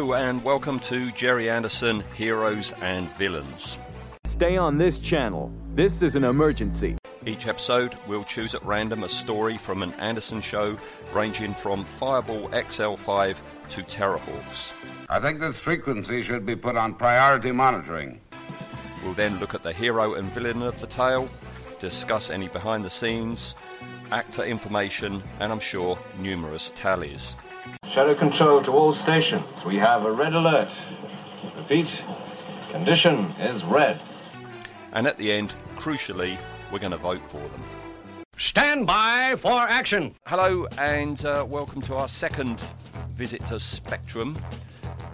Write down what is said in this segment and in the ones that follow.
Hello and welcome to Gerry Anderson Heroes and Villains. Stay on this channel. This is an emergency. Each episode, we'll choose at random a story from an Anderson show ranging from Fireball XL5 to Terrahawks. I think this frequency should be put on priority monitoring. We'll then look at the hero and villain of the tale, discuss any behind the scenes, actor information, and I'm sure numerous tallies. Shadow control to all stations. We have a red alert. Repeat, condition is red. And at the end, crucially, we're going to vote for them. Stand by for action. Hello and uh, welcome to our second visit to Spectrum.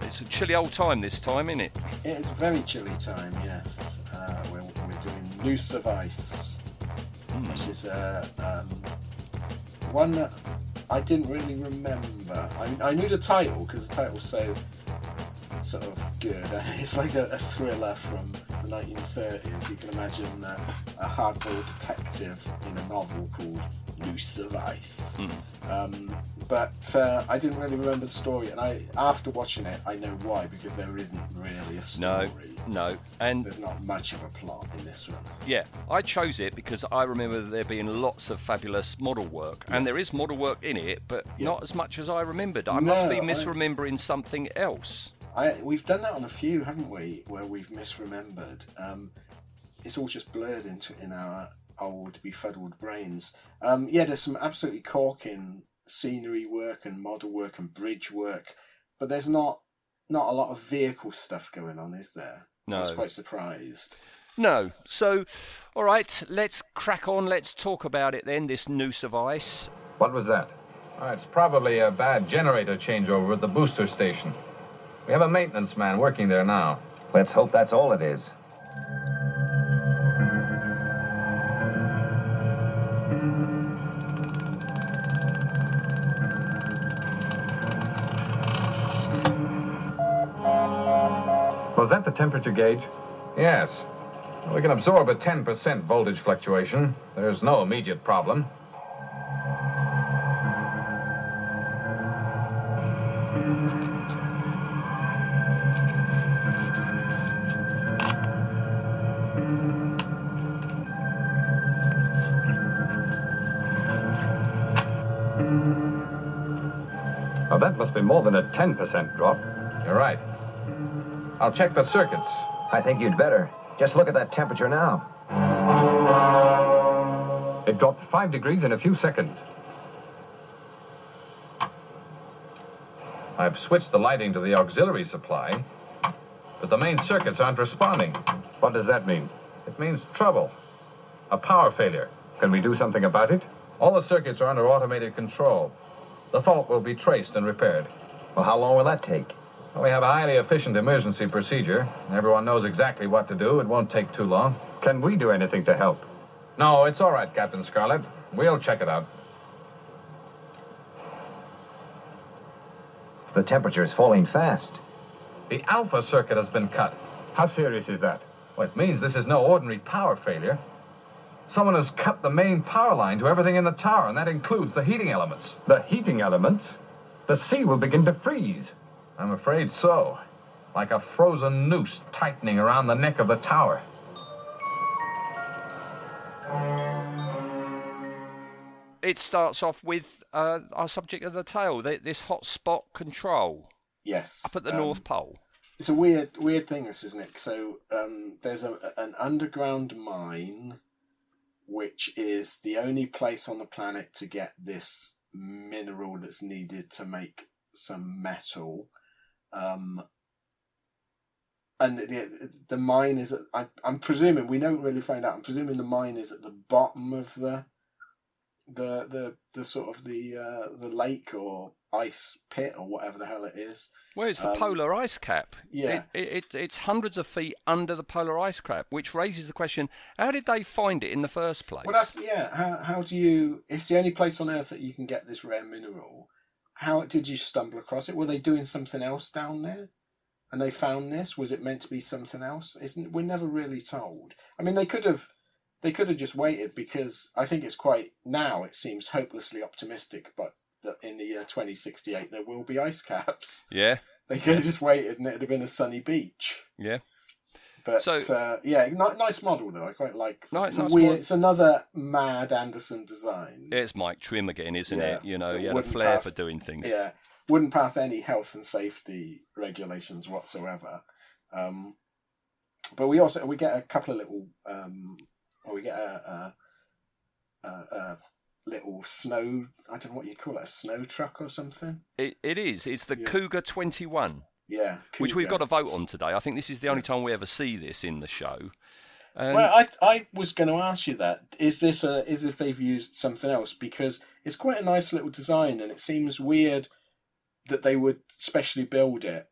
It's a chilly old time this time, isn't it? It is a very chilly time, yes. Uh, we're, we're doing Noose of Ice, which is uh, um, one that I didn't really remember. I, I knew the title because the title's so sort of good. It's like a, a thriller from the 1930s. You can imagine uh, a hardboiled detective in a novel called Noose of Ice. Um, but uh, I didn't really remember the story, and I after watching it, I know why because there isn't really a No, story. no. no, And There's not much of a plot in this one. yeah, I chose it because I remember there being lots of fabulous model work. And there is model work in it, but Yeah. not as much as I remembered. I must be No, I- misremembering something else. I, we've done that on a few, haven't we? Where we've misremembered. Um, it's all just blurred into in our old befuddled brains. Um, yeah, there's some absolutely corking scenery work and model work and bridge work, but there's not not a lot of vehicle stuff going on, is there? No. I was quite surprised. No. So, all right, let's crack on. Let's talk about it then, this noose of ice. What was that? Uh, it's probably a bad generator changeover at the booster station. We have a maintenance man working there now. Let's hope that's all it is. Was that the temperature gauge? Yes. We can absorb a 10% voltage fluctuation. There's no immediate problem. Must be more than a 10% drop. You're right. I'll check the circuits. I think you'd better. Just look at that temperature now. It dropped five degrees in a few seconds. I've switched the lighting to the auxiliary supply, but the main circuits aren't responding. What does that mean? It means trouble. A power failure. Can we do something about it? All the circuits are under automated control. The fault will be traced and repaired. Well, how long will that take? We have a highly efficient emergency procedure. Everyone knows exactly what to do. It won't take too long. Can we do anything to help? No, it's all right, Captain Scarlet. We'll check it out. The temperature is falling fast. The alpha circuit has been cut. How serious is that? Well, it means this is no ordinary power failure. Someone has cut the main power line to everything in the tower, and that includes the heating elements. The heating elements? The sea will begin to freeze. I'm afraid so. Like a frozen noose tightening around the neck of the tower. It starts off with uh, our subject of the tale, th- this hotspot control Yes. up at the um, North Pole. It's a weird, weird thing, this isn't it? So um, there's a, an underground mine, which is the only place on the planet to get this mineral that's needed to make some metal. Um, and the the mine is, at, I, I'm presuming we don't really find out. I'm presuming the mine is at the bottom of the the the the sort of the uh, the lake or ice pit or whatever the hell it is. Where is the um, polar ice cap? yeah. It, it, it, it's hundreds of feet under the polar ice cap, which raises the question how did they find it in the first place? Well, that's yeah. How how do you? It's the only place on Earth that you can get this rare mineral. How did you stumble across it? Were they doing something else down there, and they found this? Was it meant to be something else? Isn't we're never really told. I mean, they could have, they could have just waited because I think it's quite now. It seems hopelessly optimistic, but that in the year twenty sixty eight there will be ice caps. Yeah. They could have just waited, and it'd have been a sunny beach. Yeah. But So- uh, yeah, ni- nice model though. I quite like. Ni- it's, nice weird, it's another mad Anderson design. It's Mike Trim again, isn't Yeah, it? You know, he had a flair pass- for doing things. Yeah, wouldn't pass any health and safety regulations whatsoever. Um, but we also we get a couple of little, um, or we get a, a, a, a little snow. I don't know what you'd call it, a snow truck or something. It, it is. It's the Yeah. Cougar 21, Yeah, which we've got Cougar. to vote on today. I think this is the only time we ever see this in the show. And Well, I I was going to ask you that. Is this a is this they've used something else because it's quite a nice little design and it seems weird that they would specially build it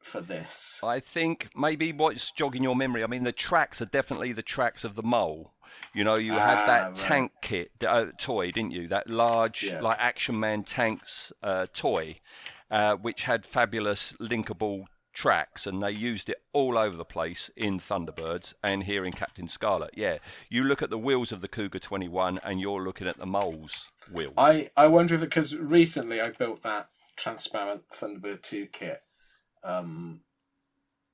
for this. I think maybe what's jogging your memory. I mean, the tracks are definitely the tracks of the mole. You know, you had Ah, that right. tank kit uh, toy, didn't you? That large, Yeah. like Action Man tanks uh, toy, uh, which had fabulous linkable tracks, and they used it all over the place in Thunderbirds and here in Captain Scarlet. Yeah, you look at the wheels of the Cougar 21, and you're looking at the mole's wheels. I I wonder if because recently I built that transparent Thunderbird two kit um,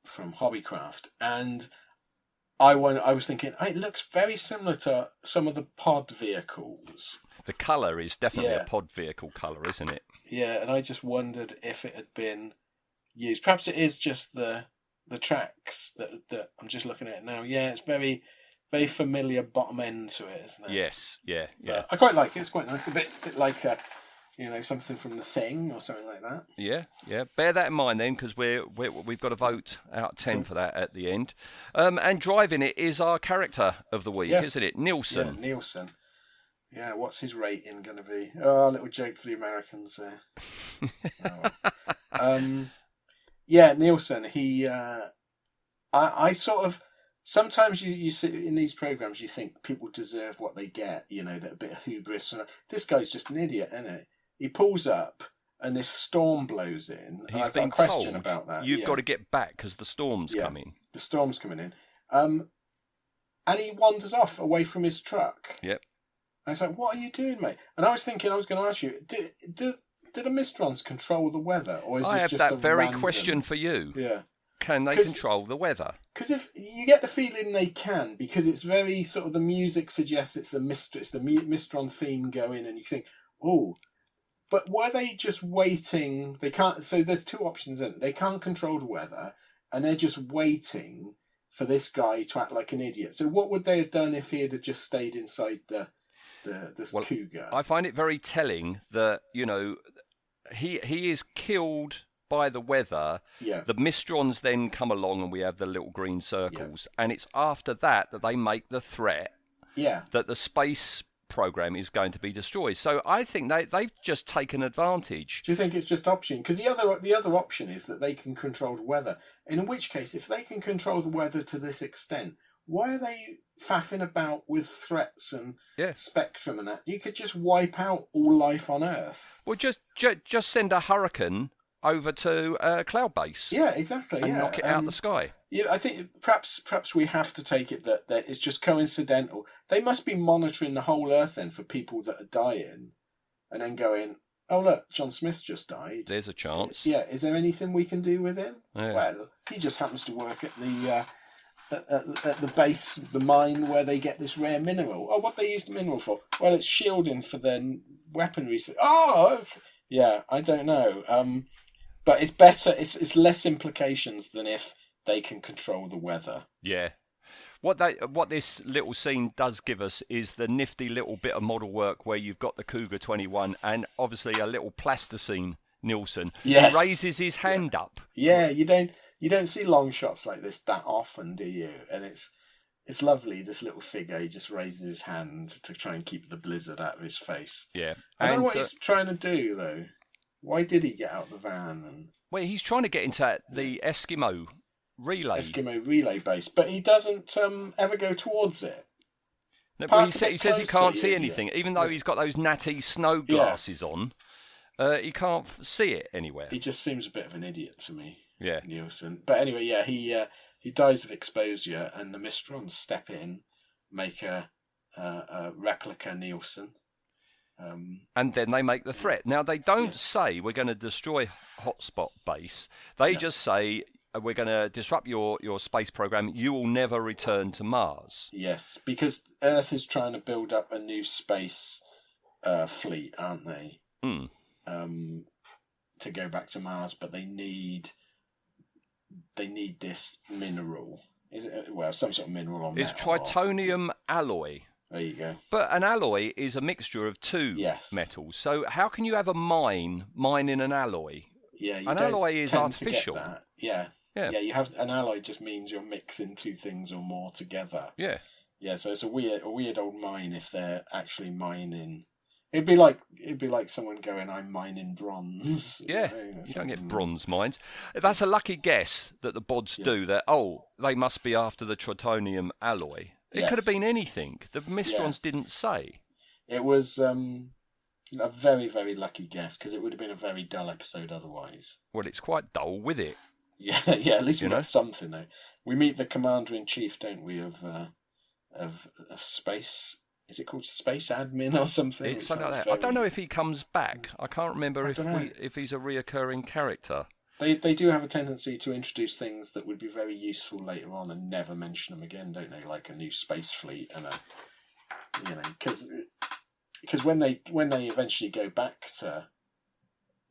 from Hobbycraft and. I won, I was thinking it looks very similar to some of the pod vehicles. The colour is definitely Yeah. a pod vehicle colour, isn't it? Yeah, and I just wondered if it had been used. Perhaps it is just the the tracks that that I'm just looking at now. Yeah, it's very very familiar bottom end to it, isn't it? Yes, yeah, yeah. But I quite like it. It's quite nice. It's a bit, bit like a, you know, something from the Thing or something like that. Yeah, yeah. Bear that in mind then, because we're, we're we've got a vote out of ten for that at the end. Um, and driving it is our character of the week, Yes. isn't it? Neilson. Yeah, Neilson. Yeah, what's his rating going to be? Oh, a little joke for the Americans there. Oh, um, yeah, Neilson. He, uh, I, I sort of sometimes you you see in these programs you think people deserve what they get. You know, that a bit of hubris. And this guy's just an idiot, isn't it? He pulls up. And this storm blows in. He's I've got been a question told about that. you've yeah. got to get back because the storm's Yeah. coming. the storm's coming in. Um, and he wanders off away from his truck. Yep. And it's like, what are you doing, mate? And I was thinking, I was going to ask you, did, did, did the Mysterons control the weather? Or is I this have that a very random- question for you. Yeah. Can they control the weather? Because if you get the feeling they can, because it's very sort of the music suggests it's the Mist, it's the Mi- Mysteron theme going, and you think, oh, but were they just waiting? They can't. So there's two options. In. They can't control the weather, and they're just waiting for this guy to act like an idiot. So what would they have done if he had just stayed inside the the this Well, cougar? I find it very telling that you know he he is killed by the weather. Yeah. The Mysterons then come along, and we have the little green circles, yeah. and it's after that that they make the threat yeah. that the space program is going to be destroyed. So I think they they've just taken advantage. Do you think it's just option? Because the other the other option is that they can control the weather. In which case, if they can control the weather to this extent, why are they faffing about with threats and Yeah. spectrum and that? You could just wipe out all life on Earth. Well, just ju- just send a hurricane over to uh, Cloudbase Yeah, exactly. and yeah. knock it out Um, the sky. Yeah, I think perhaps perhaps we have to take it that, that it's just coincidental. They must be monitoring the whole Earth then for people that are dying, and then going, "Oh look, John Smith just died." There's a chance. Yeah, is there anything we can do with him? Yeah. Well, he just happens to work at the uh, at, at, at the base, the mine where they get this rare mineral. Oh, what they use the mineral for? Well, it's shielding for their weaponry. Oh, yeah, I don't know. Um, but it's better. It's it's less implications than if they can control the weather. Yeah. What they what this little scene does give us is the nifty little bit of model work where you've got the Cougar 21 and obviously a little plasticine Neilson Yes. who raises his hand up. Yeah, you don't you don't see long shots like this that often, do you? And it's it's lovely. This little figure, he just raises his hand to try and keep the blizzard out of his face. Yeah. I don't And, know what uh, he's trying to do though. Why did he get out the van and well, he's trying to get into the Eskimo relay. Eskimo relay base? But he doesn't um, ever go towards it. No, he, sa- he says he can't see anything, even though he's got those natty snow Yeah. glasses on. Uh, he can't f- see it anywhere. He just seems a bit of an idiot to me, Yeah. Neilson. But anyway, yeah, he uh, he dies of exposure, and the Mysterons step in, make a, a, a replica Neilson. Um, and then they make the threat. Now they don't say we're going to destroy hotspot base. They just say we're going to disrupt your your space program. You will never return to Mars. yes, because Earth is trying to build up a new space uh, fleet, aren't they? Hmm. Um, to go back to Mars, but they need they need this mineral. Is it well some sort of mineral or It's metal or- alloy. There you go. But an alloy is a mixture of two Yes. metals. So how can you have a mine mining an alloy? Yeah, An alloy is tend to get artificial. Yeah. Yeah. yeah. You have an alloy just means you're mixing two things or more together. Yeah. Yeah, so it's a weird, a weird old mine if they're actually mining. It'd be like it'd be like someone going, "I'm mining bronze." Yeah, know, you don't get bronze mines. That's a lucky guess that the bods do. That oh, they must be after the tritonium alloy. It could have been anything. The Mysterons didn't say. It was um, a very, very lucky guess because it would have been a very dull episode otherwise. Well, it's quite dull with it. Yeah, yeah. At least we You know? got something though. We meet the commander in chief, don't we? Of uh, of of space. Is it called space admin or something? It's something like that. I don't know if he comes back. I can't remember I if we if he's a reoccurring character. They they do have a tendency to introduce things that would be very useful later on and never mention them again, don't they? Like a new space fleet and a you know because because when they when they eventually go back to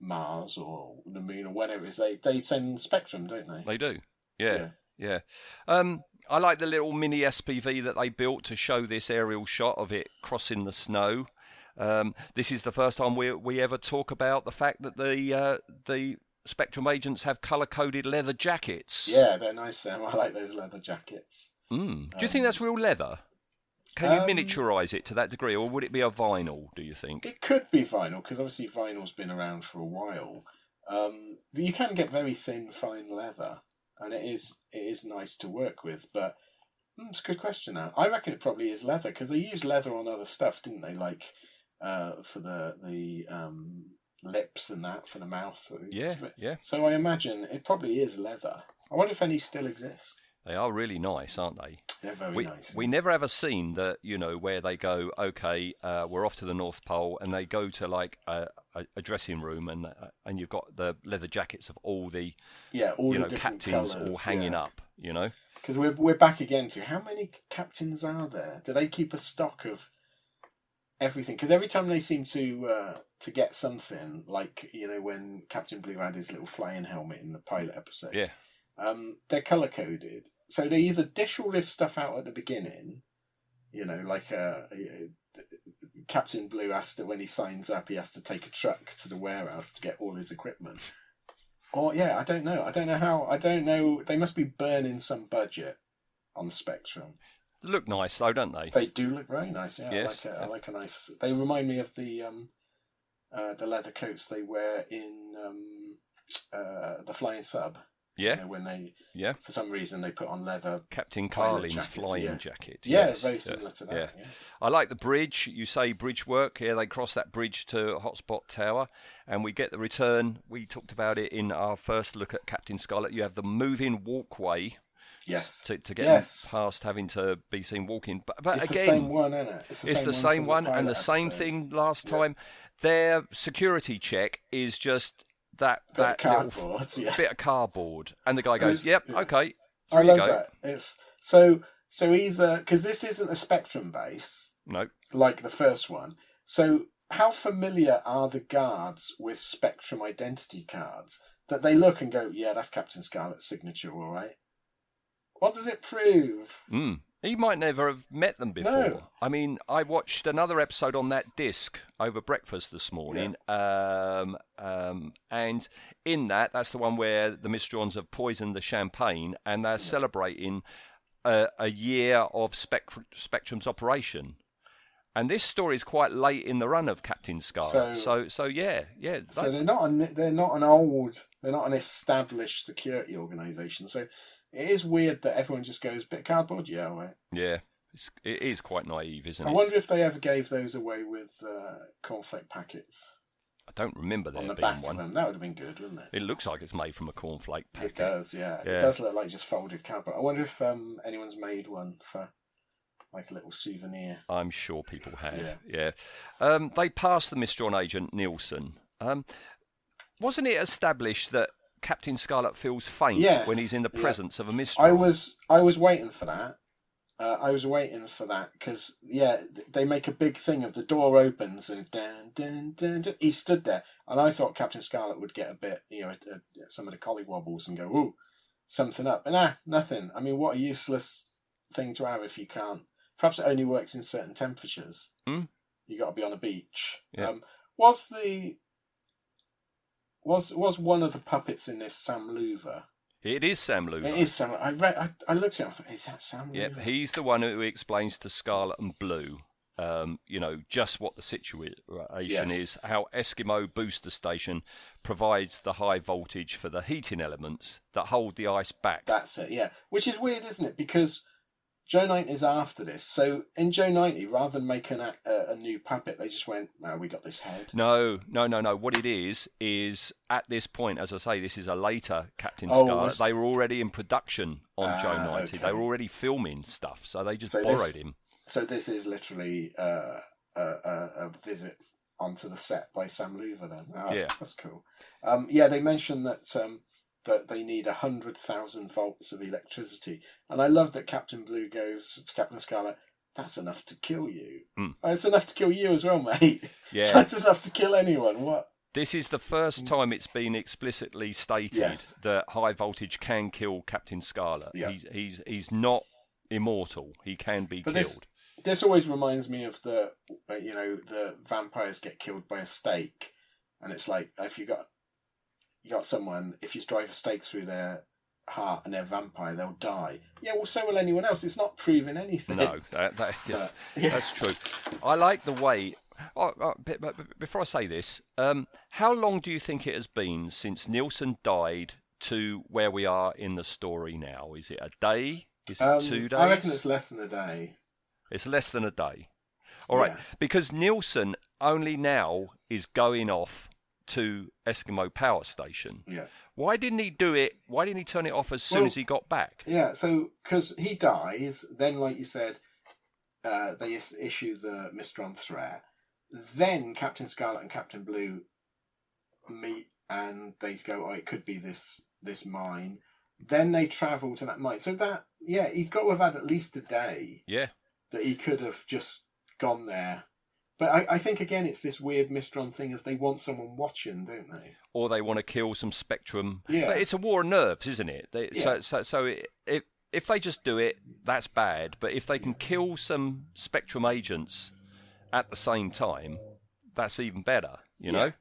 Mars or the Moon or whatever it is, they they send Spectrum, don't they? They do. Yeah. Yeah. Um, I like the little mini SPV that they built to show this aerial shot of it crossing the snow. Um, this is the first time we we ever talk about the fact that the uh, the Spectrum agents have color coded leather jackets. Yeah, they're nice. Them. I like those leather jackets. Mm. Do you think that's real leather? Can you Um, miniaturize it to that degree, or would it be a vinyl? Do you think? It could be vinyl because obviously vinyl's been around for a while. Um, but you can get very thin, fine leather, and it is it is nice to work with. But mm, it's a good question. Now I reckon it probably is leather because they used leather on other stuff, didn't they? Like uh, for the the um, lips and that for the mouth. Yeah, yeah. So I imagine it probably is leather. I wonder if any still exist. They are really nice, aren't they? They're very we, nice. we never ever seen that, you know, where they go, okay, uh, we're off to the North Pole, and they go to like a, a, a dressing room, and uh, and you've got the leather jackets of all the, Yeah, all the know, different captains all hanging yeah. up, you know. Because we're we're back again to how many captains are there? Do they keep a stock of everything? Because every time they seem to uh, to get something, like you know when Captain Blue had his little flying helmet in the pilot episode, Yeah, um, they're color coded. So they either dish all this stuff out at the beginning, you know, like uh, uh, Captain Blue has to when he signs up, he has to take a truck to the warehouse to get all his equipment. Or yeah, I don't know. I don't know how. I don't know. They must be burning some budget on Spectrum. they look nice though, don't they? They do look very nice. Yeah, Yes. I like a, I like a nice. They remind me of the um, uh, the leather coats they wear in um, uh, the Flying Sub. You Yeah, know, when they yeah. for some reason they put on leather. Captain Carlin's flying yeah. jacket. Yeah, yes, very similar to that. Yeah. Yeah. I like the bridge. You say bridge work. Yeah, they cross that bridge to Hotspot Tower, and we get the return. We talked about it in our first look at Captain Scarlet. You have the moving walkway Yes. to, to get Yes. past having to be seen walking. But, but It's again, the same one, isn't it? It's the it's same the one same one, the and the pilot same thing last Yeah. time. Their security check is just that Bit of that little cardboard, yeah. bit of cardboard, and the guy goes, was- "Yep, yeah. okay." I love that. It's so so either because this isn't a Spectrum base No, like the first one. So how familiar are the guards with Spectrum identity cards that they look and go, "Yeah, that's Captain Scarlet's signature, all right." What does it prove? Mm. He might never have met them before. No. I mean, I watched another episode on that disc over breakfast this morning, um, um, and in that, that's the one where the Mysterons have poisoned the champagne, and they're celebrating a, a year of Spec- Spectrum's operation. And this story is quite late in the run of Captain Scarlet. So- So, so, yeah, yeah. So they're not an, they're not an old they're not an established security organization. So it is weird that everyone just goes bit of cardboard. Yeah, right. yeah, it's, it is quite naive, isn't I it? I wonder if they ever gave those away with uh, cornflake packets I don't remember there on the being back one. of them. That would have been good, wouldn't it? It looks like it's made from a cornflake packet. It does, yeah. Yeah. It does look like just folded cardboard. I wonder if um, anyone's made one for like a little souvenir. I'm sure people have. Yeah. Yeah. Um, they passed the Mysteron agent Neilson. Um, wasn't it established that Captain Scarlet feels faint Yes, when he's in the yeah. presence of a Mysteron? I was I was waiting for that. Uh, I was waiting for that because yeah, they make a big thing of the door opens and dun, dun, dun, dun. he stood there, and I thought Captain Scarlet would get a bit, you know, a, a- some of the collie wobbles and go, "Ooh, something up," and ah, nothing. I mean, what a useless thing to have if you can't. Perhaps it only works in certain temperatures. Hmm. You got to be on a beach. Yeah. Um, was the was was one of the puppets in this Sam Loover? It is Sam Lou. It is Sam. I read. I, I looked at it. I thought, is that Sam? Yep, Loover? he's the one who explains to Scarlet and Blue, um, you know, just what the situation Yes. is, how Eskimo Booster Station provides the high voltage for the heating elements that hold the ice back. That's it. Yeah, which is weird, isn't it? Because Joe 90 is after this. So in Joe 90, rather than make an, a, a new puppet, they just went, "Well, we got this head." No, no, no, no. What it is is at this point, as I say, this is a later Captain Oh, Scarlet. was- They were already in production on Joe Ah, 90. okay. They were already filming stuff, so they just So this- borrowed him. So this is literally uh, a, a, a visit onto the set by Sam Loover. Then Oh, that's, Yeah. that's cool. Um, yeah, they mentioned that um, that they need a hundred thousand volts of electricity, and I love that Captain Blue goes to Captain Scarlet. That's enough to kill you. Hmm. Oh, it's enough to kill you as well, mate. Yeah. That's enough to kill anyone. What? This is the first time it's been explicitly stated Yes. that high voltage can kill Captain Scarlet. Yeah. He's he's he's not immortal. He can be But killed. this this always reminds me of the uh, you know the vampires get killed by a stake, and it's like if you got you got someone if you drive a stake through their heart and they're a vampire, they'll die. Yeah, well, so will anyone else. It's not proving anything. No, that, that, yes, But, yeah. that's true. I like the way. Oh, oh, but, before I say this, um, how long do you think it has been since Neilson died to where we are in the story now? Is it a day? Is it Um, two days? I reckon it's less than a day. It's less than a day. All right, Yeah. because Neilson only now is going off to Eskimo Power Station. Yeah. Why didn't he do it? Why didn't he turn it off as soon Well, as he got back? Yeah, so because he dies, then like you said, uh, they is- issue the Mysteron threat. Then Captain Scarlet and Captain Blue meet, and they go, "Oh, it could be this this mine." Then they travel to that mine. So that yeah, he's got to have had at least a day Yeah, that he could have just gone there. But I, I think again, it's this weird Mysteron thing of they want someone watching, don't they? or they want to kill some Spectrum. Yeah. But it's a war of nerves, isn't it? They, So, Yeah. so, so it, if if they just do it, that's bad. But if they can kill some Spectrum agents at the same time, that's even better. You know, Yeah.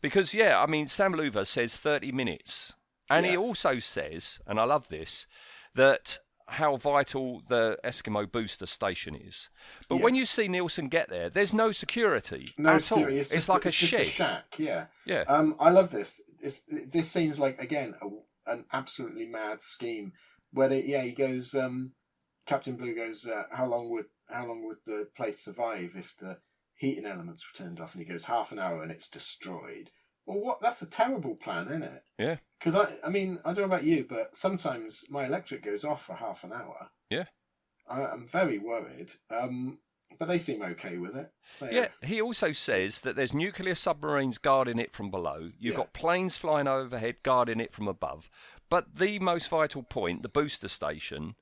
because yeah, I mean, Sam Loover says thirty minutes, and he also says, and I love this, that how vital the Eskimo booster station is. But when you see Neilson get there, there's no security No, at security. all. It's, It's, like a it's just shed. a shack. Yeah. Yeah. Um, I love this. It's, this seems like again a, an absolutely mad scheme. Where they, yeah, he goes. Um, Captain Blue goes. Uh, how long would how long would the place survive if the heating elements were turned off? And he goes half an hour and it's destroyed. Well, what? That's a terrible plan, isn't it? Yeah. Because I, I mean, I don't know about you, but sometimes my electric goes off for half an hour. Yeah. I, I'm very worried. Um, but they seem okay with it. They- Yeah, he also says that there's nuclear submarines guarding it from below. You've Yeah. got planes flying overhead guarding it from above. But the most vital point, the booster station,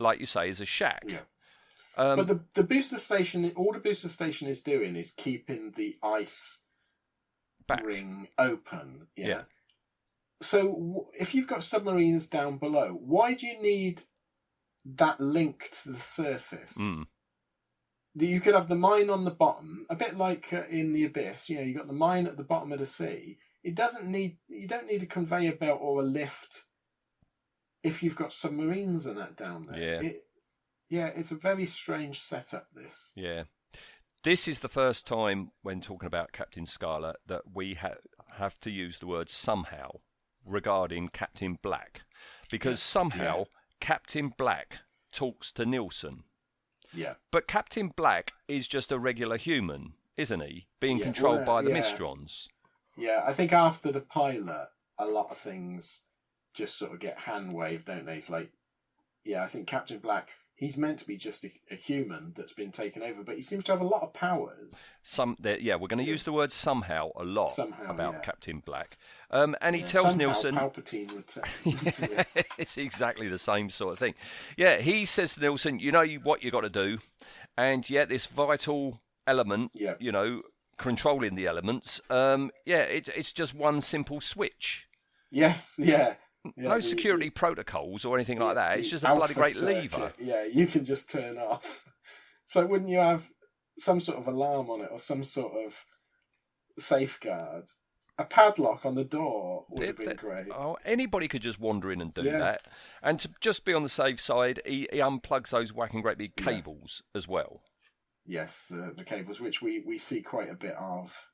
like you say, is a shack. Yeah. Um, but the the booster station, all the booster station is doing is keeping the ice Back. ring open. Yeah. Yeah. So w- if you've got submarines down below, why do you need that link to the surface? Mm. You could have the mine on the bottom, a bit like uh, in the abyss. You know, you got the mine at the bottom of the sea. It doesn't need you don't need a conveyor belt or a lift if you've got submarines and that down there. Yeah. It, yeah, it's a very strange setup. This. Yeah. This is the first time when talking about Captain Scarlet that we ha- have to use the word somehow regarding Captain Black. Because somehow Captain Black talks to Neilson. Yeah. But Captain Black is just a regular human, isn't he? Being Yeah, controlled well, by the yeah. Mysterons. Yeah, I think after the pilot, a lot of things just sort of get hand waved, don't they? It's like, yeah, I think Captain Black he's meant to be just a, a human that's been taken over, but he seems to have a lot of powers. Some, yeah, we're going to use the word somehow a lot Somehow, about yeah. Captain Black. Um, and he Yeah, tells Neilson. Palpatine would say. to it's exactly the same sort of thing. Yeah, he says to Neilson, you know what you got to do, and yet this vital element, Yeah. you know, controlling the elements. Um, yeah, it, it's just one simple switch. yes, yeah. Yeah, no the- security protocols or anything the- like that. It's just a bloody great circuit, lever. Yeah, you can just turn off. So wouldn't you have some sort of alarm on it or some sort of safeguard? A padlock on the door would have been that- great. Oh, anybody could just wander in and do Yeah. that. And to just be on the safe side, he, he unplugs those whacking great big Yeah. cables as well. Yes, the the cables, which we, we see quite a bit of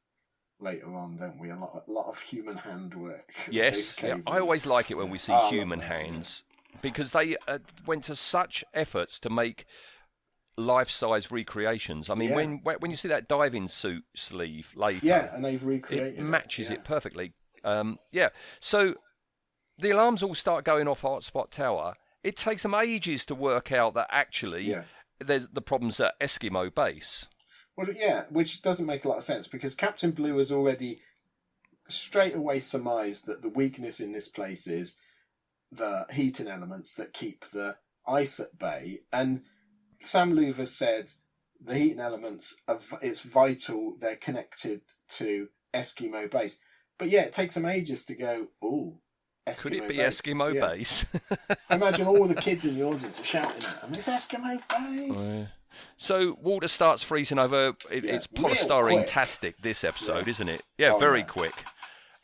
later on, don't we? A lot a lot of human handwork. Yes, yeah, I always like it when we see Oh, human hands because they uh, went to such efforts to make life-size recreations. I mean, Yeah. when when you see that diving suit sleeve later, Yeah, and they've recreated it matches yeah. it perfectly. Um, yeah, so the alarms all start going off Hotspot Tower. It takes them ages to work out that actually Yeah. there's the problems at Eskimo base. Well, yeah, which doesn't make a lot of sense because Captain Blue has already straight away surmised that the weakness in this place is the heating elements that keep the ice at bay. And Sam Loover said the heating elements, are, it's vital, they're connected to Eskimo base. But yeah, it takes them ages to go, oh, Eskimo Could it be base. Eskimo Yeah. base? Imagine all the kids in the audience are shouting at them, it's Eskimo base. Oh, So water starts freezing over. It, Yeah, it's polystyrene tastic this episode, Yeah. isn't it? Yeah, Oh, very yeah. quick.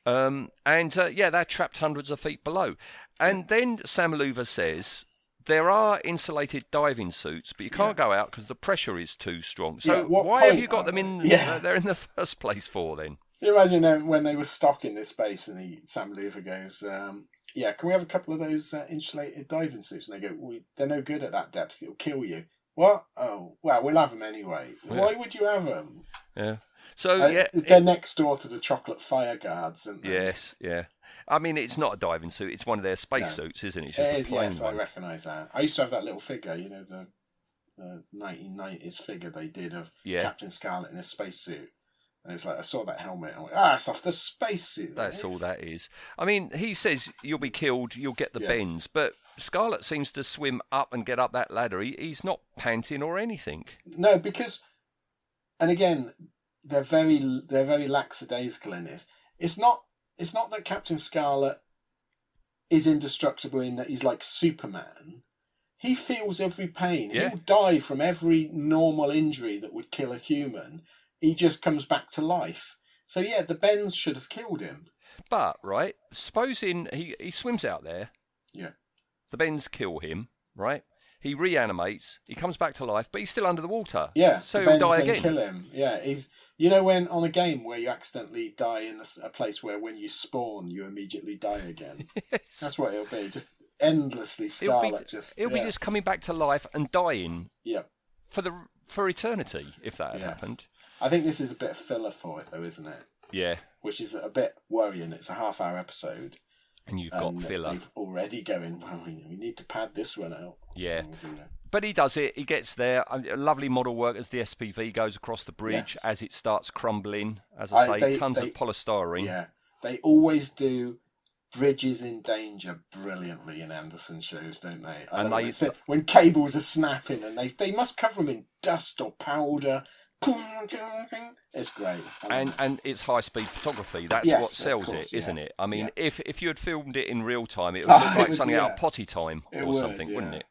Um, and uh, yeah, they're trapped hundreds of feet below. And then Sam Loover says there are insulated diving suits, but you can't go out because the pressure is too strong. So why have you got them in? Yeah. uh, there in the first place for then? Can you imagine when they were stocking this base and the Sam Loover goes, um, Yeah, can we have a couple of those uh, insulated diving suits? And they go, we, They're no good at that depth, it'll kill you. What? Oh, well, we'll have them anyway. Why would you have them? Yeah. So Uh, yeah, they're it- next door to the chocolate fire guards. And yes, yeah. I mean, it's not a diving suit; it's one of their space No. suits, isn't it? It's just It a plain yes, I recognise that. I used to have that little figure, you know, the, the 1990s figure they did of Yeah. Captain Scarlet in a spacesuit. And it was like, I saw that helmet and I went, ah, it's off the spacesuit. That's all that is. I mean, he says you'll be killed, you'll get the Yeah. bends, but Scarlet seems to swim up and get up that ladder. He, he's not panting or anything. No, because, and again, they're very they're very lackadaisical in this. It's not it's not that Captain Scarlet is indestructible in that he's like Superman. He feels every pain. Yeah. He'll die from every normal injury that would kill a human. He just comes back to life. So yeah, the bends should have killed him. But right, supposing he he swims out there, Yeah. The bends kill him, right? He reanimates, he comes back to life, but he's still under the water. Yeah, so he'll die again. kill him. Yeah, he's you know when on a game where you accidentally die in a place where when you spawn you immediately die again. Yes. That's what it'll be. Just endlessly He'll be, Scarlet. just It'll yeah. be just coming back to life and dying yeah. for the for eternity if that had Yes. happened. I think this is a bit of filler for it though, isn't it? Yeah, Which is a bit worrying. It's a half hour episode. And you've and got filler. Already going. Well, we need to pad this one out. Yeah. And we'll do that. But he does it. He gets there. Lovely model work as the SPV goes across the bridge Yes. as it starts crumbling. As I say, I- they- tons they- of polystyrene. Yeah, they always do bridges in danger brilliantly in Anderson shows, don't they? I And love they-. When- when cables are snapping and they they must cover them in dust or powder. It's great. And and it's high speed photography. That's Yes, what sells course, it, isn't yeah. it? I mean, Yeah. if if you had filmed it in real time, it would Oh, look it like would, something out of potty time It or would, something, wouldn't it?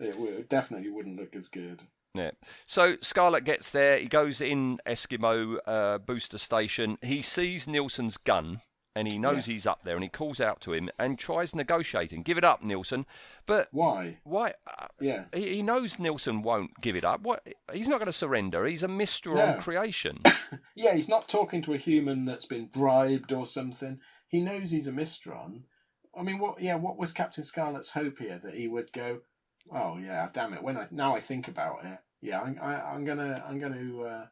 it, would- definitely wouldn't look as good. Yeah. So Scarlet gets there. He goes in Eskimo uh, booster station. He sees Neilson's gun, and he knows Yes. he's up there. And he calls out to him and tries negotiating. Give it up, Neilson. But Why? why? Uh, Yeah. he, he knows Neilson won't give it up. What? He's not going to surrender. He's a Mysteron No. creation. Yeah, he's not talking to a human that's been bribed or something. He knows he's a Mysteron. I mean, what? Yeah, what was Captain Scarlet's hope here that he would go? Oh yeah, damn it. When I now I think about it, yeah, I'm I, I'm gonna I'm gonna uh,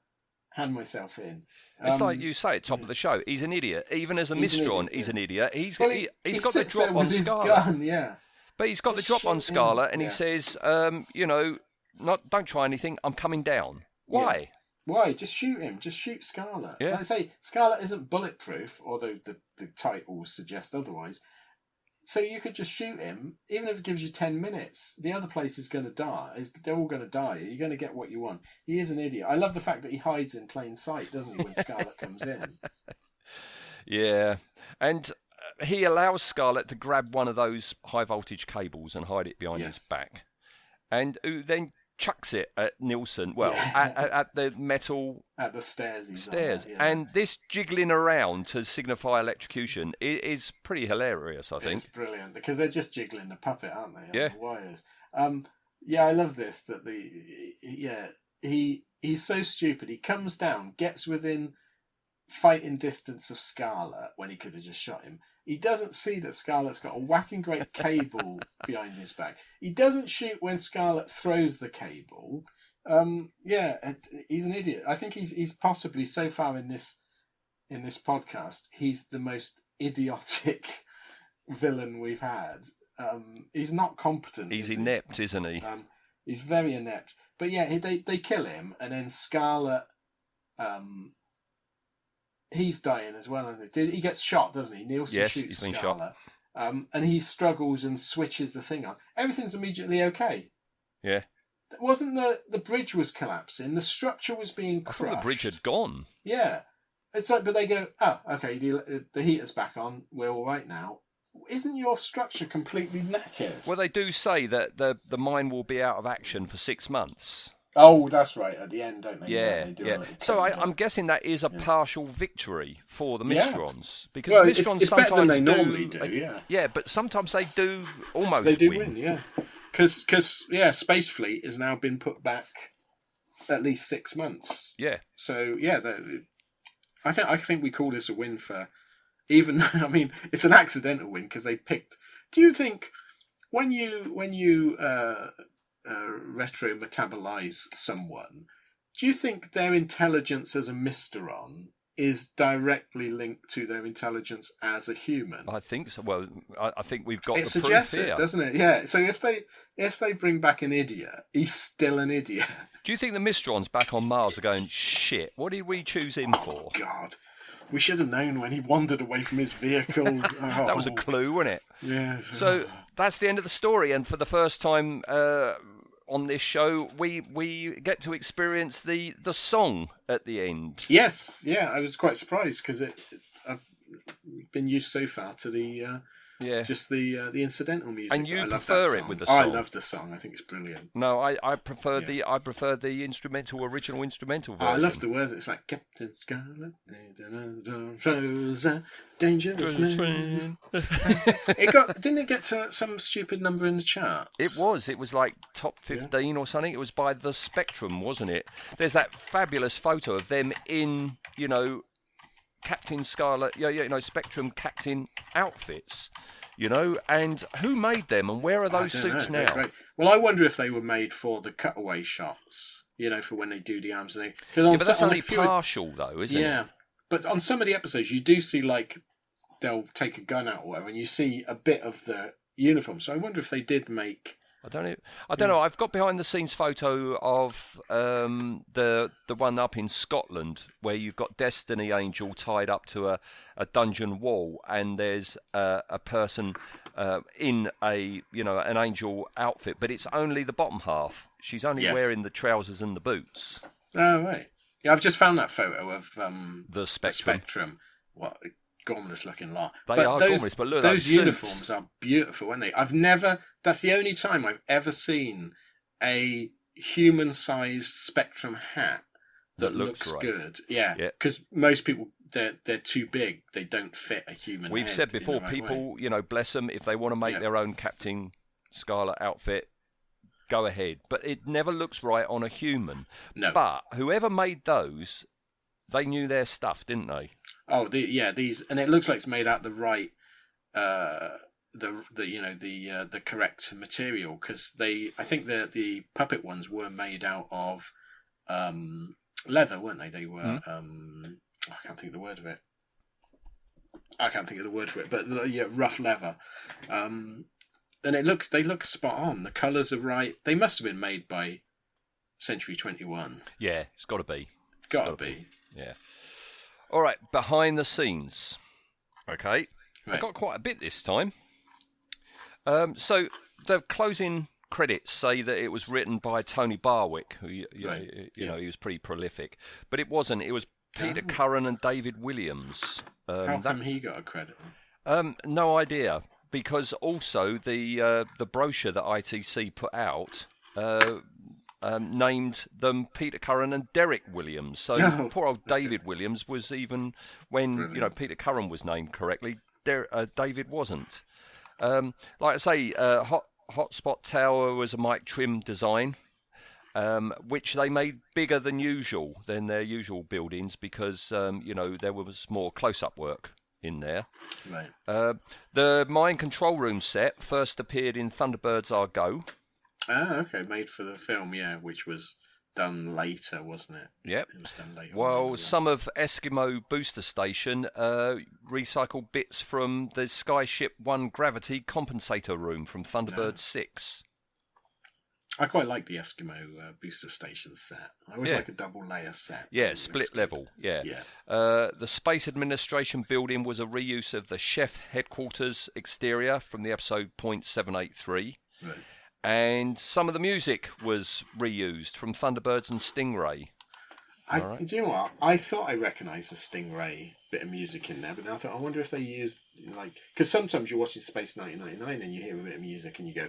hand myself in. It's Um, like you say at top of the show. He's an idiot. Even as a He's an Idiot, idiot, he's an idiot. He's well, he, has he got the drop on Scarlet. gun. Yeah, But he's got Just the drop on Scarlet, and he says, um, you know, not don't try anything. I'm coming down. Why? Why? Just shoot him. Just shoot Scarlet. Yeah. Like I say, Scarlet isn't bulletproof, although the, the titles suggest otherwise. So you could just shoot him, even if it gives you 10 minutes. The other place is going to die. Is They're all going to die. You're going to get what you want. He is an idiot. I love the fact that he hides in plain sight, doesn't he, when Scarlet comes in? Yeah, and uh, he allows Scarlet to grab one of those high voltage cables and hide it behind his back, and who then chucks it at Neilson. Well, at, at, at the metal At the stairs stairs, yeah. and this jiggling around to signify electrocution is pretty hilarious. I think. It's brilliant because they're just jiggling the puppet, aren't they? on Yeah. the wires. Um, yeah, I love this. That the yeah he he's so stupid. He comes down, gets within fighting distance of Scarlet when he could have just shot him. He doesn't see that Scarlet's got a whacking great cable behind his back. He doesn't shoot when Scarlet throws the cable. Um, yeah, he's an idiot. I think he's he's possibly so far in this in this podcast, he's the most idiotic villain we've had. Um, he's not competent. He's is he? inept, isn't he? Um, he's very inept. But yeah, they they kill him, and then Scarlet, um, he's dying as well. Isn't he? He gets shot, doesn't he? Neilson Yes, shoots he's been shot. Scarlet, um, and he struggles and switches the thing on. Everything's immediately okay. Yeah. It wasn't the the bridge was collapsing? The structure was being crushed. the bridge had gone. Yeah. It's like, but they go, oh, okay, the, the heater's back on. We're all right now. Isn't your structure completely knackered? Well, they do say that the the mine will be out of action for six months. Oh, that's right. At the end, don't they? Yeah, they do a yeah. little So I, I'm guessing that is a partial victory for the Yeah. Mysterons because Well, it's- Mysterons it's better sometimes they do, normally do, they- yeah. yeah, but sometimes they do almost they do win, yeah. Because, yeah, Space Fleet has now been put back at least six months. Yeah, So yeah, the, I think I think we call this a win for even. I mean, it's an accidental win because they picked. Do you think when you when you uh, uh, retro metabolize someone, do you think their intelligence as a Mysteron is directly linked to their intelligence as a human? I think so. Well, I, I think we've got it the suggests proof here. it, doesn't it? Yeah. So if they if they bring back an idiot, he's still an idiot. Do you think the Mysterons back on Mars are going shit? What did we choose him for? God, we should have known when he wandered away from his vehicle. That was a Oh, clue, wasn't it? Yeah. So that's the end of the story, and for the first time uh, on this show, we we get to experience the the song at the end. Yes, yeah, I was quite surprised because it, I've been used so far to the uh, Yeah. just the uh, the incidental music. And you I love prefer that it with the Oh, I song? love the song. I think it's brilliant. No, I, I prefer Yeah. the I prefer the instrumental original instrumental version. I love the words. It's like Captain Scarlet, shows a dangerous man. It got didn't it get to some stupid number in the charts? It was. It was like top 15 or something. It was by The Spectrum, wasn't it? There's that fabulous photo of them in, you know, Captain Scarlet, yeah, yeah, you know, Spectrum Captain outfits, you know, and who made them and where are those don't know, suits now? great. Well, I wonder if they were made for the cutaway shots. You know, for when they do the arms and they. 'cause on but that's on only few- partial, though, isn't yeah, it? but on some of the episodes, you do see like they'll take a gun out or whatever, and you see a bit of the uniform. So I wonder if they did make. I don't know. I don't know. I've got behind the scenes photo of um, the the one up in Scotland where you've got Destiny Angel tied up to a, a dungeon wall, and there's a, a person uh, in a you know an angel outfit, but it's only the bottom half. She's only Yes. wearing the trousers and the boots. Oh right, yeah, I've just found that photo of um, The the Spectrum. Spectrum. What gormless looking lot. They but are those, gormless, but look those those suits. uniforms are beautiful, aren't they? I've never. That's the only time I've ever seen a human-sized Spectrum hat that, That looks right. good. Yeah, Yeah. because most people they're they're too big. They don't fit a human. We've said before, right people, way. you know, bless them, if they want to make Yeah. their own Captain Scarlet outfit, go ahead. But it never looks right on a human. No. But whoever made those, they knew their stuff, didn't they? Oh, the, yeah, these, and it looks like it's made out the right, uh, the the you know the uh, the correct material because they, I think the the puppet ones were made out of um, leather, weren't they? They were. Um, I can't think of the word of it. I can't think of the word for it, but uh, yeah, rough leather. Um, and it looks they look spot on. The colours are right. They must have been made by Century Twenty One. Yeah, it's got to be. Gotta gotta be. Yeah. All right, behind the scenes. Okay, I got quite a bit this time. Um, so the closing credits say that it was written by Tony Barwick, who you, Right, you yeah. know he was pretty prolific, but it wasn't. It was Peter Oh. Curran and David Williams. Um, How that- come he got a credit? um, no idea, because also the uh, the brochure that ITC put out uh, um, named them Peter Curran and Derek Williams. So Oh, poor old David Williams was even when you know Peter Curran was named correctly, Der- uh, David wasn't. Um, like I say, uh, Hot Hotspot Tower was a Mike Trim design. Um, which they made bigger than usual than their usual buildings because um, you know there was more close-up work in there. Right. Uh, the Mind Control Room set first appeared in Thunderbirds Are Go. Ah, okay, made for the film, yeah, which was done later, wasn't it? Yep. It was done later. Well, some of Eskimo Booster Station uh, recycled bits from the Skyship 1 Gravity Compensator Room from Thunderbird 6. I quite like the Eskimo uh, booster station set. I always Yeah. like a double layer set. Yeah, split level. Yeah. Yeah. Uh, the Space Administration building was a reuse of the Chef headquarters exterior from the episode .783. Right. And some of the music was reused from Thunderbirds and Stingray. I, Alright. Do you know what? I thought I recognised a Stingray bit of music in there, but now I thought, I wonder if they used, like, because sometimes you're watching Space 1999 and you hear a bit of music and you go,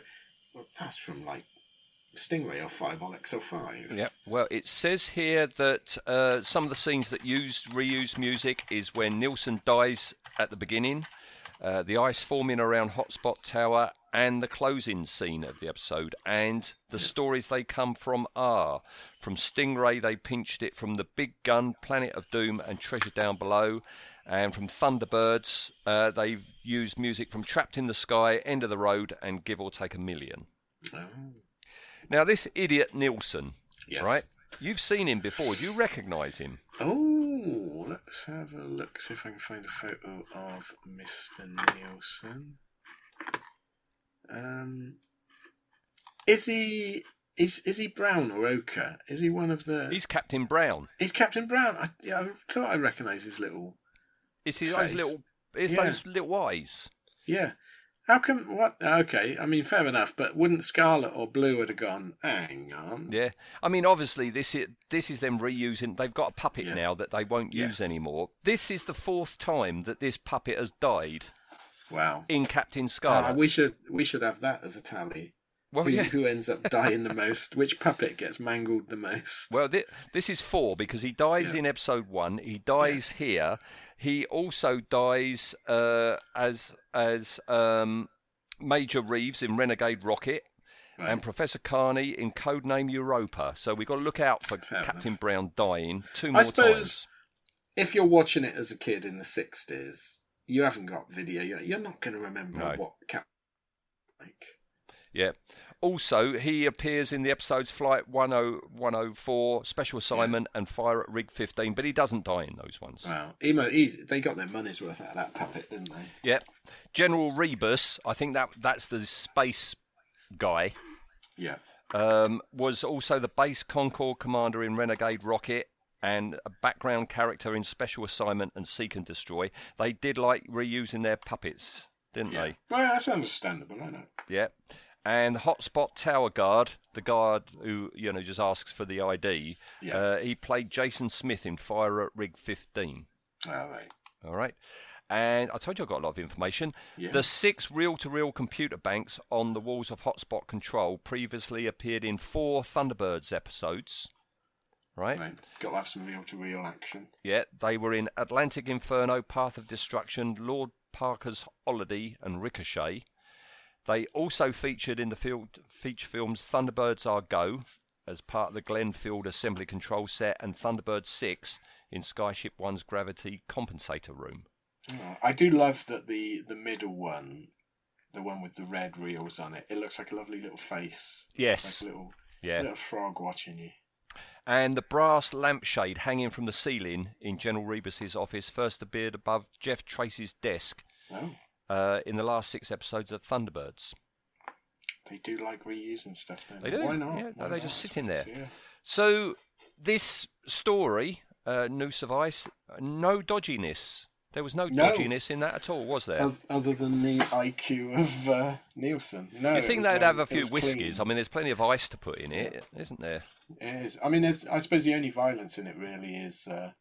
well, that's from, like, Stingray or Fireball XL5. Yeah. Well, it says here that uh, some of the scenes that used reused music is when Neilson dies at the beginning, uh, the ice forming around Hotspot Tower, and the closing scene of the episode. And the stories they come from are from Stingray, they pinched it from the Big Gun, Planet of Doom, and Treasure Down Below. And from Thunderbirds, uh, they've used music from Trapped in the Sky, End of the Road, and Give or Take a Million. Oh. Now, this idiot Neilson, Yes. right? You've seen him before. Do you recognise him? Oh, let's have a look, see if I can find a photo of Mr. Neilson. Um, is he is is he Brown or Ochre? Is he one of the? He's Captain Brown. He's Captain Brown. I, yeah, I thought I recognised his little. It's his Face. those little, it's Yeah. those little eyes. Yeah. How come? What? Okay. I mean, fair enough. But wouldn't Scarlet or Blue would have gone? Hang on. Yeah, I mean, obviously, this is this is them reusing. They've got a puppet Yeah. now that they won't use Yes. anymore. This is the fourth time that this puppet has died Wow. in Captain Scarlet. we should we should have that as a tally. well, who, yeah. who ends up dying the most? Which puppet gets mangled the most? Well, thi- this is four because he dies Yeah. in episode one. He dies here. He also dies uh, as as um, Major Reeves in Renegade Rocket. Right. and Professor Carney in Codename Europa. So we've got to look out for Fair Captain enough. Brown dying two more I suppose times. if you're watching it as a kid in the sixties, you haven't got video. You're, you're not going to remember No. what Cap like. Yeah. Also, he appears in the episodes Flight 10104, Special Assignment, and Fire at Rig 15, but he doesn't die in those ones. Wow, he's, they got their money's worth out of that puppet, didn't they? Yeah. General Rebus, I think that that's the space guy, Yeah. um, was also the base Concord commander in Renegade Rocket and a background character in Special Assignment and Seek and Destroy. They did like reusing their puppets, didn't Yeah. they? Well, that's understandable. I know. Yeah. And the Hotspot Tower Guard, the guard who you know just asks for the ID, Yeah. uh, he played Jason Smith in Fire at Rig 15. All right. All right. And I told you I got a lot of information. Yeah. The six reel-to-reel computer banks on the walls of Hotspot Control previously appeared in four Thunderbirds episodes. Right? Right. Got to have some real to real action. Yeah, they were in Atlantic Inferno, Path of Destruction, Lord Parker's Holiday, and Ricochet. They also featured in the field, feature films Thunderbirds Are Go as part of the Glenn Field Assembly Control set and Thunderbird 6 in Skyship 1's Gravity Compensator Room. Oh, I do love that the the middle one, the one with the red reels on it. It looks like a lovely little face. Yes. Like a little Yeah. little frog watching you. And the brass lampshade hanging from the ceiling in General Rebus's office first appeared above Jeff Tracy's desk Oh. uh, in the last six episodes of Thunderbirds. They do like reusing stuff. Don't They they? do. Why not? Yeah, Why they not? just sit in there. yeah. So this story, uh, Noose of Ice, no dodginess. There was no No. dodginess in that at all, was there? Other than the IQ of uh, Neilson. No, you think was, they'd um, have a few whiskies? clean. I mean, there's plenty of ice to put in it, not there? It is. I mean, there's, I suppose the only violence in it really is uh,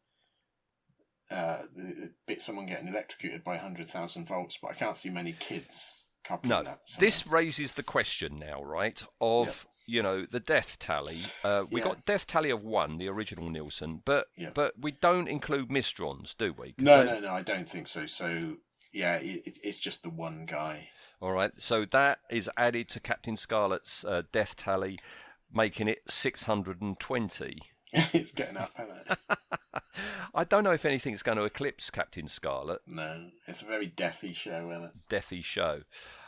uh, the, bit someone getting electrocuted by 100,000 volts, but I can't see many kids No, this raises the question now, right? Of you know the death tally. Uh, we Yeah. got death tally of one, the original Neilson, but Yeah. but we don't include Mysterons, do we? No, no, no, I don't think so. So, yeah, it, it- it's just the one guy. All right, so that is added to Captain Scarlet's uh, death tally, making it 620. it's getting up, isn't it? I don't know if anything's going to eclipse Captain Scarlet. No, it's a very deathy show, isn't it? Deathy show.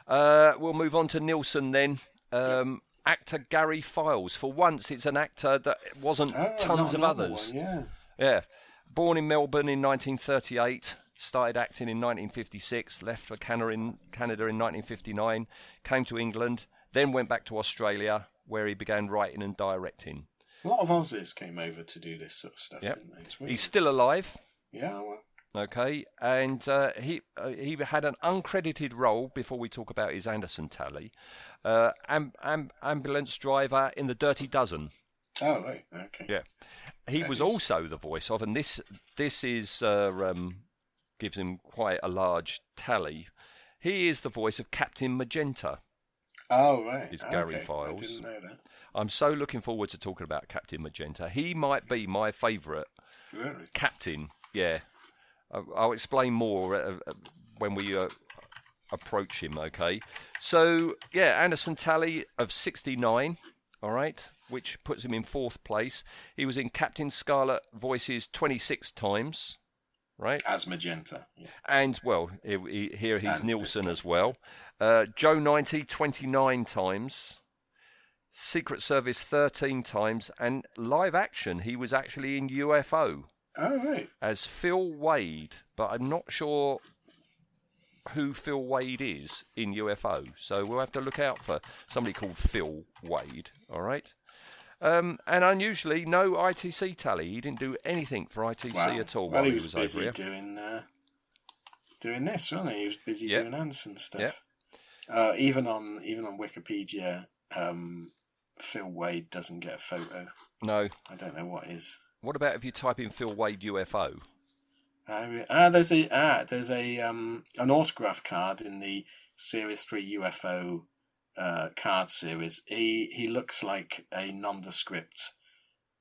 Uh, we'll move on to Neilson then. Um, Actor Gary Files. For once, it's an actor that wasn't Oh, tons of others. one, yeah. Yeah. Born in Melbourne in 1938, started acting in 1956, left for Canada in, Canada in 1959, came to England, then went back to Australia, where he began writing and directing. A lot of Aussies came over to do this sort of stuff, Yep. didn't they? He's still alive. Yeah, well, Okay, and uh, he uh, he had an uncredited role before we talk about his Anderson tally, uh, am, am, ambulance driver in the Dirty Dozen. oh, right, okay. Yeah, he Okay, was he's- also the voice of, and this this is uh, um, gives him quite a large tally. He is the voice of Captain Magenta. Oh, right. Is Gary okay. Files. I didn't know that. I'm so looking forward to talking about Captain Magenta. He might be my favourite Really? captain. Yeah, I'll, I'll explain more uh, uh, when we uh, approach him. Okay. So yeah, Anderson tally of 69. All right, which puts him in fourth place. He was in Captain Scarlet voices 26 times. Right. As Magenta. Yeah. And well, he, he, here he's And Neilson as well. Uh, Joe 90 29 times. Secret Service 13 times, and live action. He was actually in UFO Oh, right. as Phil Wade, but I'm not sure who Phil Wade is in UFO. So we'll have to look out for somebody called Phil Wade. All right. Um, and unusually, no ITC tally. He didn't do anything for ITC Wow. at all well, while he he was, was, busy here. doing uh, doing this, wasn't he? He was busy Yep. doing Anderson stuff. Yep. Uh, even on even on Wikipedia, um, Phil Wade doesn't get a photo. No. I don't know what is. What about if you type in Phil Wade UFO? Ah, re- ah, there's a ah, there's a um an autograph card in the Series Three UFO uh, card series. He he looks like a nondescript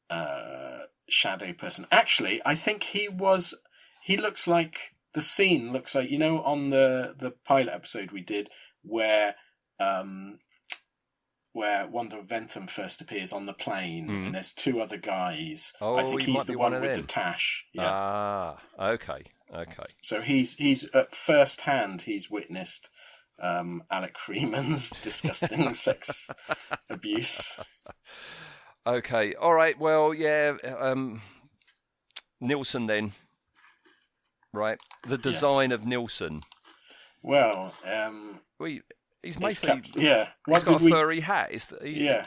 uh, shadow person. Actually, I think he was. He looks like the scene looks like you know on the the pilot episode we did where um where Wanda Ventham first appears on the plane Mm. and there's two other guys. Oh, I think he's the one, one with the tash. Yeah. Ah, okay, okay. So he's he's at first hand he's witnessed um, Alec Freeman's disgusting sex abuse. Okay, all right. Well, yeah. Um, then, right? The design of Neilson. Well, um, We he's he's basically Cap- yeah. he's What got did a we? furry hat. Is that he, Yeah.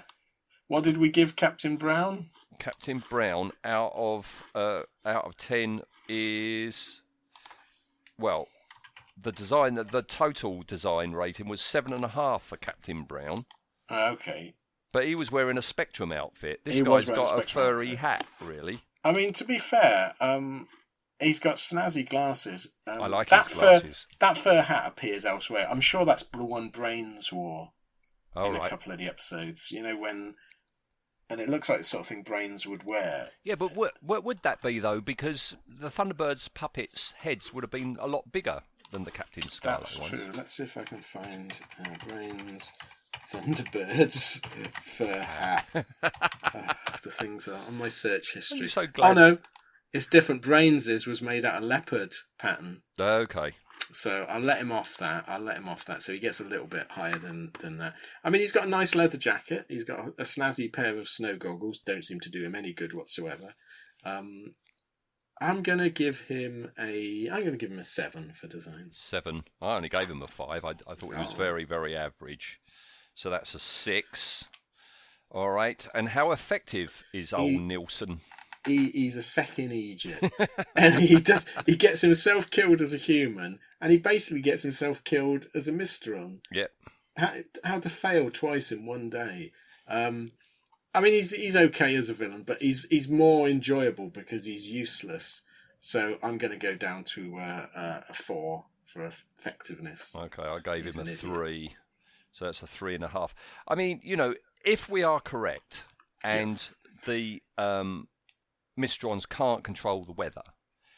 What did we give Captain Brown? Captain Brown out of uh, out of ten is well, the design the, the total design rating was seven and a half for Captain Brown, Uh, Okay. but he was wearing a Spectrum outfit. This He guy's wearing a got a furry outfit. hat, really. I mean, to be fair, um, he's got snazzy glasses. Um, I like that his fur, glasses. That fur hat appears elsewhere. I'm sure that's Blue One Brains wore All in a couple of the episodes. You know when, and it looks like the sort of thing Brains would wear. Yeah, but what, what would that be though? Because the Thunderbirds puppets' heads would have been a lot bigger than the Captain Scarlet That's one. true. Let's see if I can find uh, Brains Thunderbirds fur hat. Ah, the things are on my search history. I'm so Oh glad. no, it's different. brains is was made out of leopard pattern, Okay. so I'll let him off that. I'll let him off that, so he gets a little bit higher than than that. I mean, he's got a nice leather jacket. He's got a, snazzy pair of snow goggles. Don't seem to do him any good whatsoever. Um, I'm gonna give him a. I'm gonna give him a seven for design. Seven. I only gave him a five. I, I thought he was Oh. very, very average. So that's a six. All right. And how effective is old He- Neilson? He, he's a fucking idiot, and he does. He gets himself killed as a human, and he basically gets himself killed as a Mysteron. Yep. How, how to fail twice in one day? Um, I mean, he's he's okay as a villain, but he's he's more enjoyable because he's useless. So I'm going to go down to uh, uh, a four for effectiveness. Okay, I gave He's him a idiot. three. So that's a three and a half. I mean, you know, if we are correct and the um, Mysterons can't control the weather,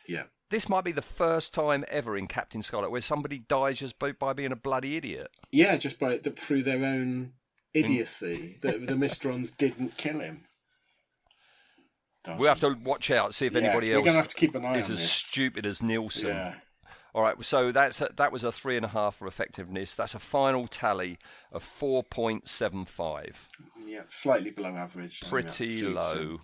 Yeah. this might be the first time ever in Captain Scarlet where somebody dies just by, by being a bloody idiot. Yeah, just by the, through their own mm. idiocy, the, the Mysterons didn't kill him. We'll have to watch out, see if Yes, anybody we're else gonna have to keep an eye is on as this. stupid as Neilson. Yeah. All right, so that's a, that was a three and a half for effectiveness. That's a final tally of four point seven five. Yeah, slightly below average. That Pretty low. him.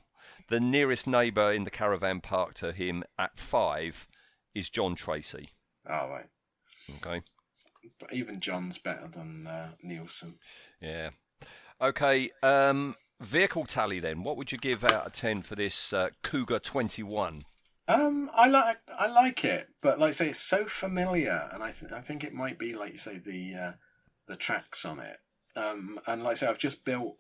The nearest neighbour in the caravan park to him at five is John Tracy. Oh, right. Okay. But even John's better than uh, Neilson. Yeah. Okay. Um, vehicle tally then. What would you give out of ten for this uh, Cougar twenty one? Um, I like I like it, but like I say, it's so familiar, and I th- I think it might be like you say the uh, the tracks on it. Um, and like I say, I've just built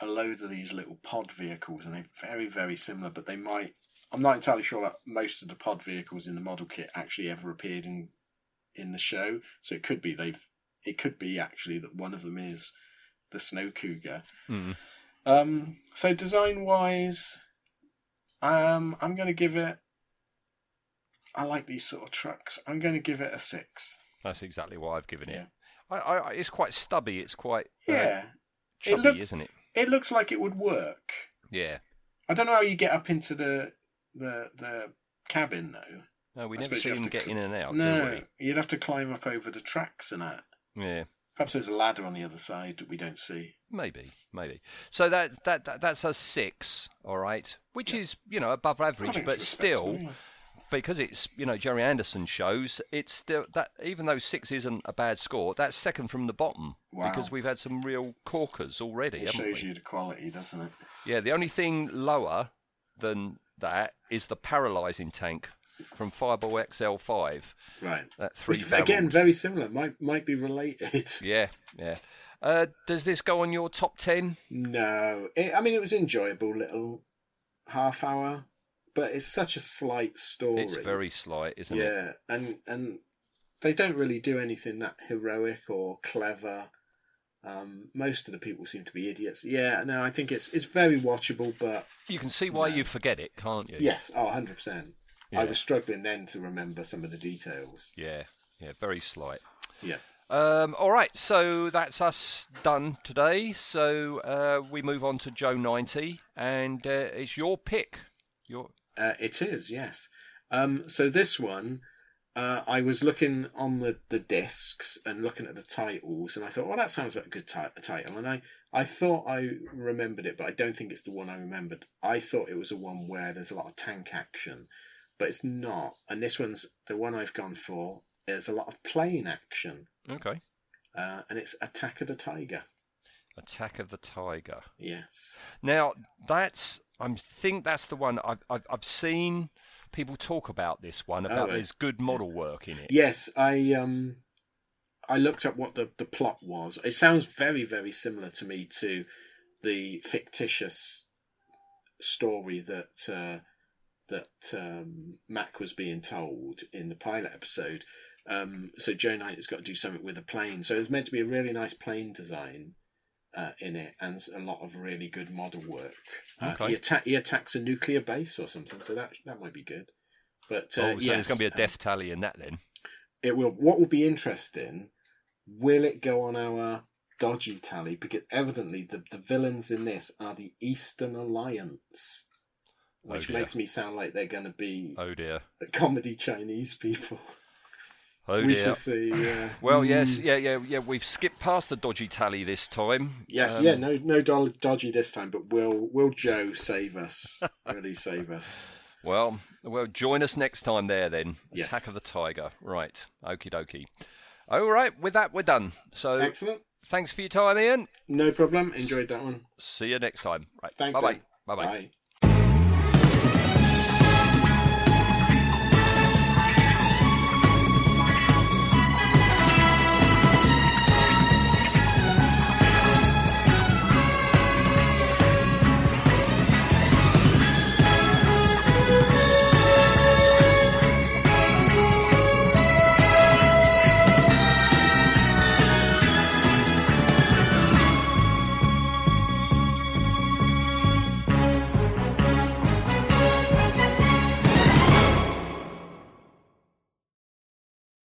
a load of these little pod vehicles, and they're very very similar, but they might. I'm not entirely sure that most of the pod vehicles in the model kit actually ever appeared in in the show. So it could be they've. It could be actually that one of them is the Snow Cougar. Mm. Um, so design wise, um, I'm going to give it. I like these sort of trucks. I'm going to give it a six. That's exactly what I've given it. I, I, it's quite stubby. It's quite uh, Yeah, it chubby, looks- isn't it? It looks like it would work. Yeah. I don't know how you get up into the the the cabin though. No, we I never see you have him to get cl- in and out. No, you'd have to climb up over the tracks and that. Yeah. Perhaps there's a ladder on the other side that we don't see. Maybe, maybe. So that that, that that's a six, all right, which is you know above average, but still, respectable, because it's you know Gerry Anderson shows, it's still that even though six isn't a bad score, that's second from the bottom Wow. because we've had some real corkers already, It shows we? you the quality, doesn't it? Yeah, the only thing lower than that is the paralysing tank from Fireball XL5. Right. That three Which, again, very similar. Might might be related. Yeah, yeah. Uh, does this go on your top ten? No, it, I mean it was enjoyable little half hour, but it's such a slight story. It's very slight, isn't it? yeah, and and they don't really do anything that heroic or clever. Um, most of the people seem to be idiots. Yeah, no, I think it's it's very watchable, but You can see why you forget it, can't you? yes, oh, 100 percent. I was struggling then to remember some of the details. Yeah, yeah, very slight. Yeah. Um, all right, so that's us done today. So uh, we move on to Joe ninety, and uh, it's your pick. Your Uh, it is, yes. Um, so this one, uh, I was looking on the, the discs and looking at the titles, and I thought, well, that sounds like a good ti- title. And I, I thought I remembered it, but I don't think it's the one I remembered. I thought it was a one where there's a lot of tank action, but it's not. And this one's the one I've gone for. There's a lot of plane action, okay, uh, and it's Attack of the Tiger. Attack of the Tiger. Yes. Now that's I think that's the one I've I've, I've seen people talk about this one about right. there's good model work in it. Yes, I um, I looked up what the the plot was. It sounds very very similar to me to the fictitious story that uh, that um, Mac was being told in the pilot episode. Um, so Joe Knight has got to do something with a plane. So there's meant to be a really nice plane design uh, in it and a lot of really good model work. Uh, Okay. he, atta- he attacks a nuclear base or something, so that that might be good. But uh, oh, so yes, there's going to be a um, death tally in that then. it will. What will be interesting? Will it go on our dodgy tally? Because evidently the, the villains in this are the Eastern Alliance, Oh, which dear. makes me sound like they're going to be Oh dear. the comedy Chinese people. Oh we dear. shall see. Yeah. Well, Mm. yes, yeah, yeah, yeah. We've skipped past the dodgy tally this time. Yes, Um, yeah, no, no do- dodgy this time, but will will Joe save us? really save us? Well, well, join us next time there then. Yes. Attack of the Tiger. Right. Okie dokie. All right. With that, we're done. So Excellent. thanks for your time, Ian. No problem. Enjoyed that one. See you next time. Right. Thanks. Bye Ian. bye. Bye bye. Bye.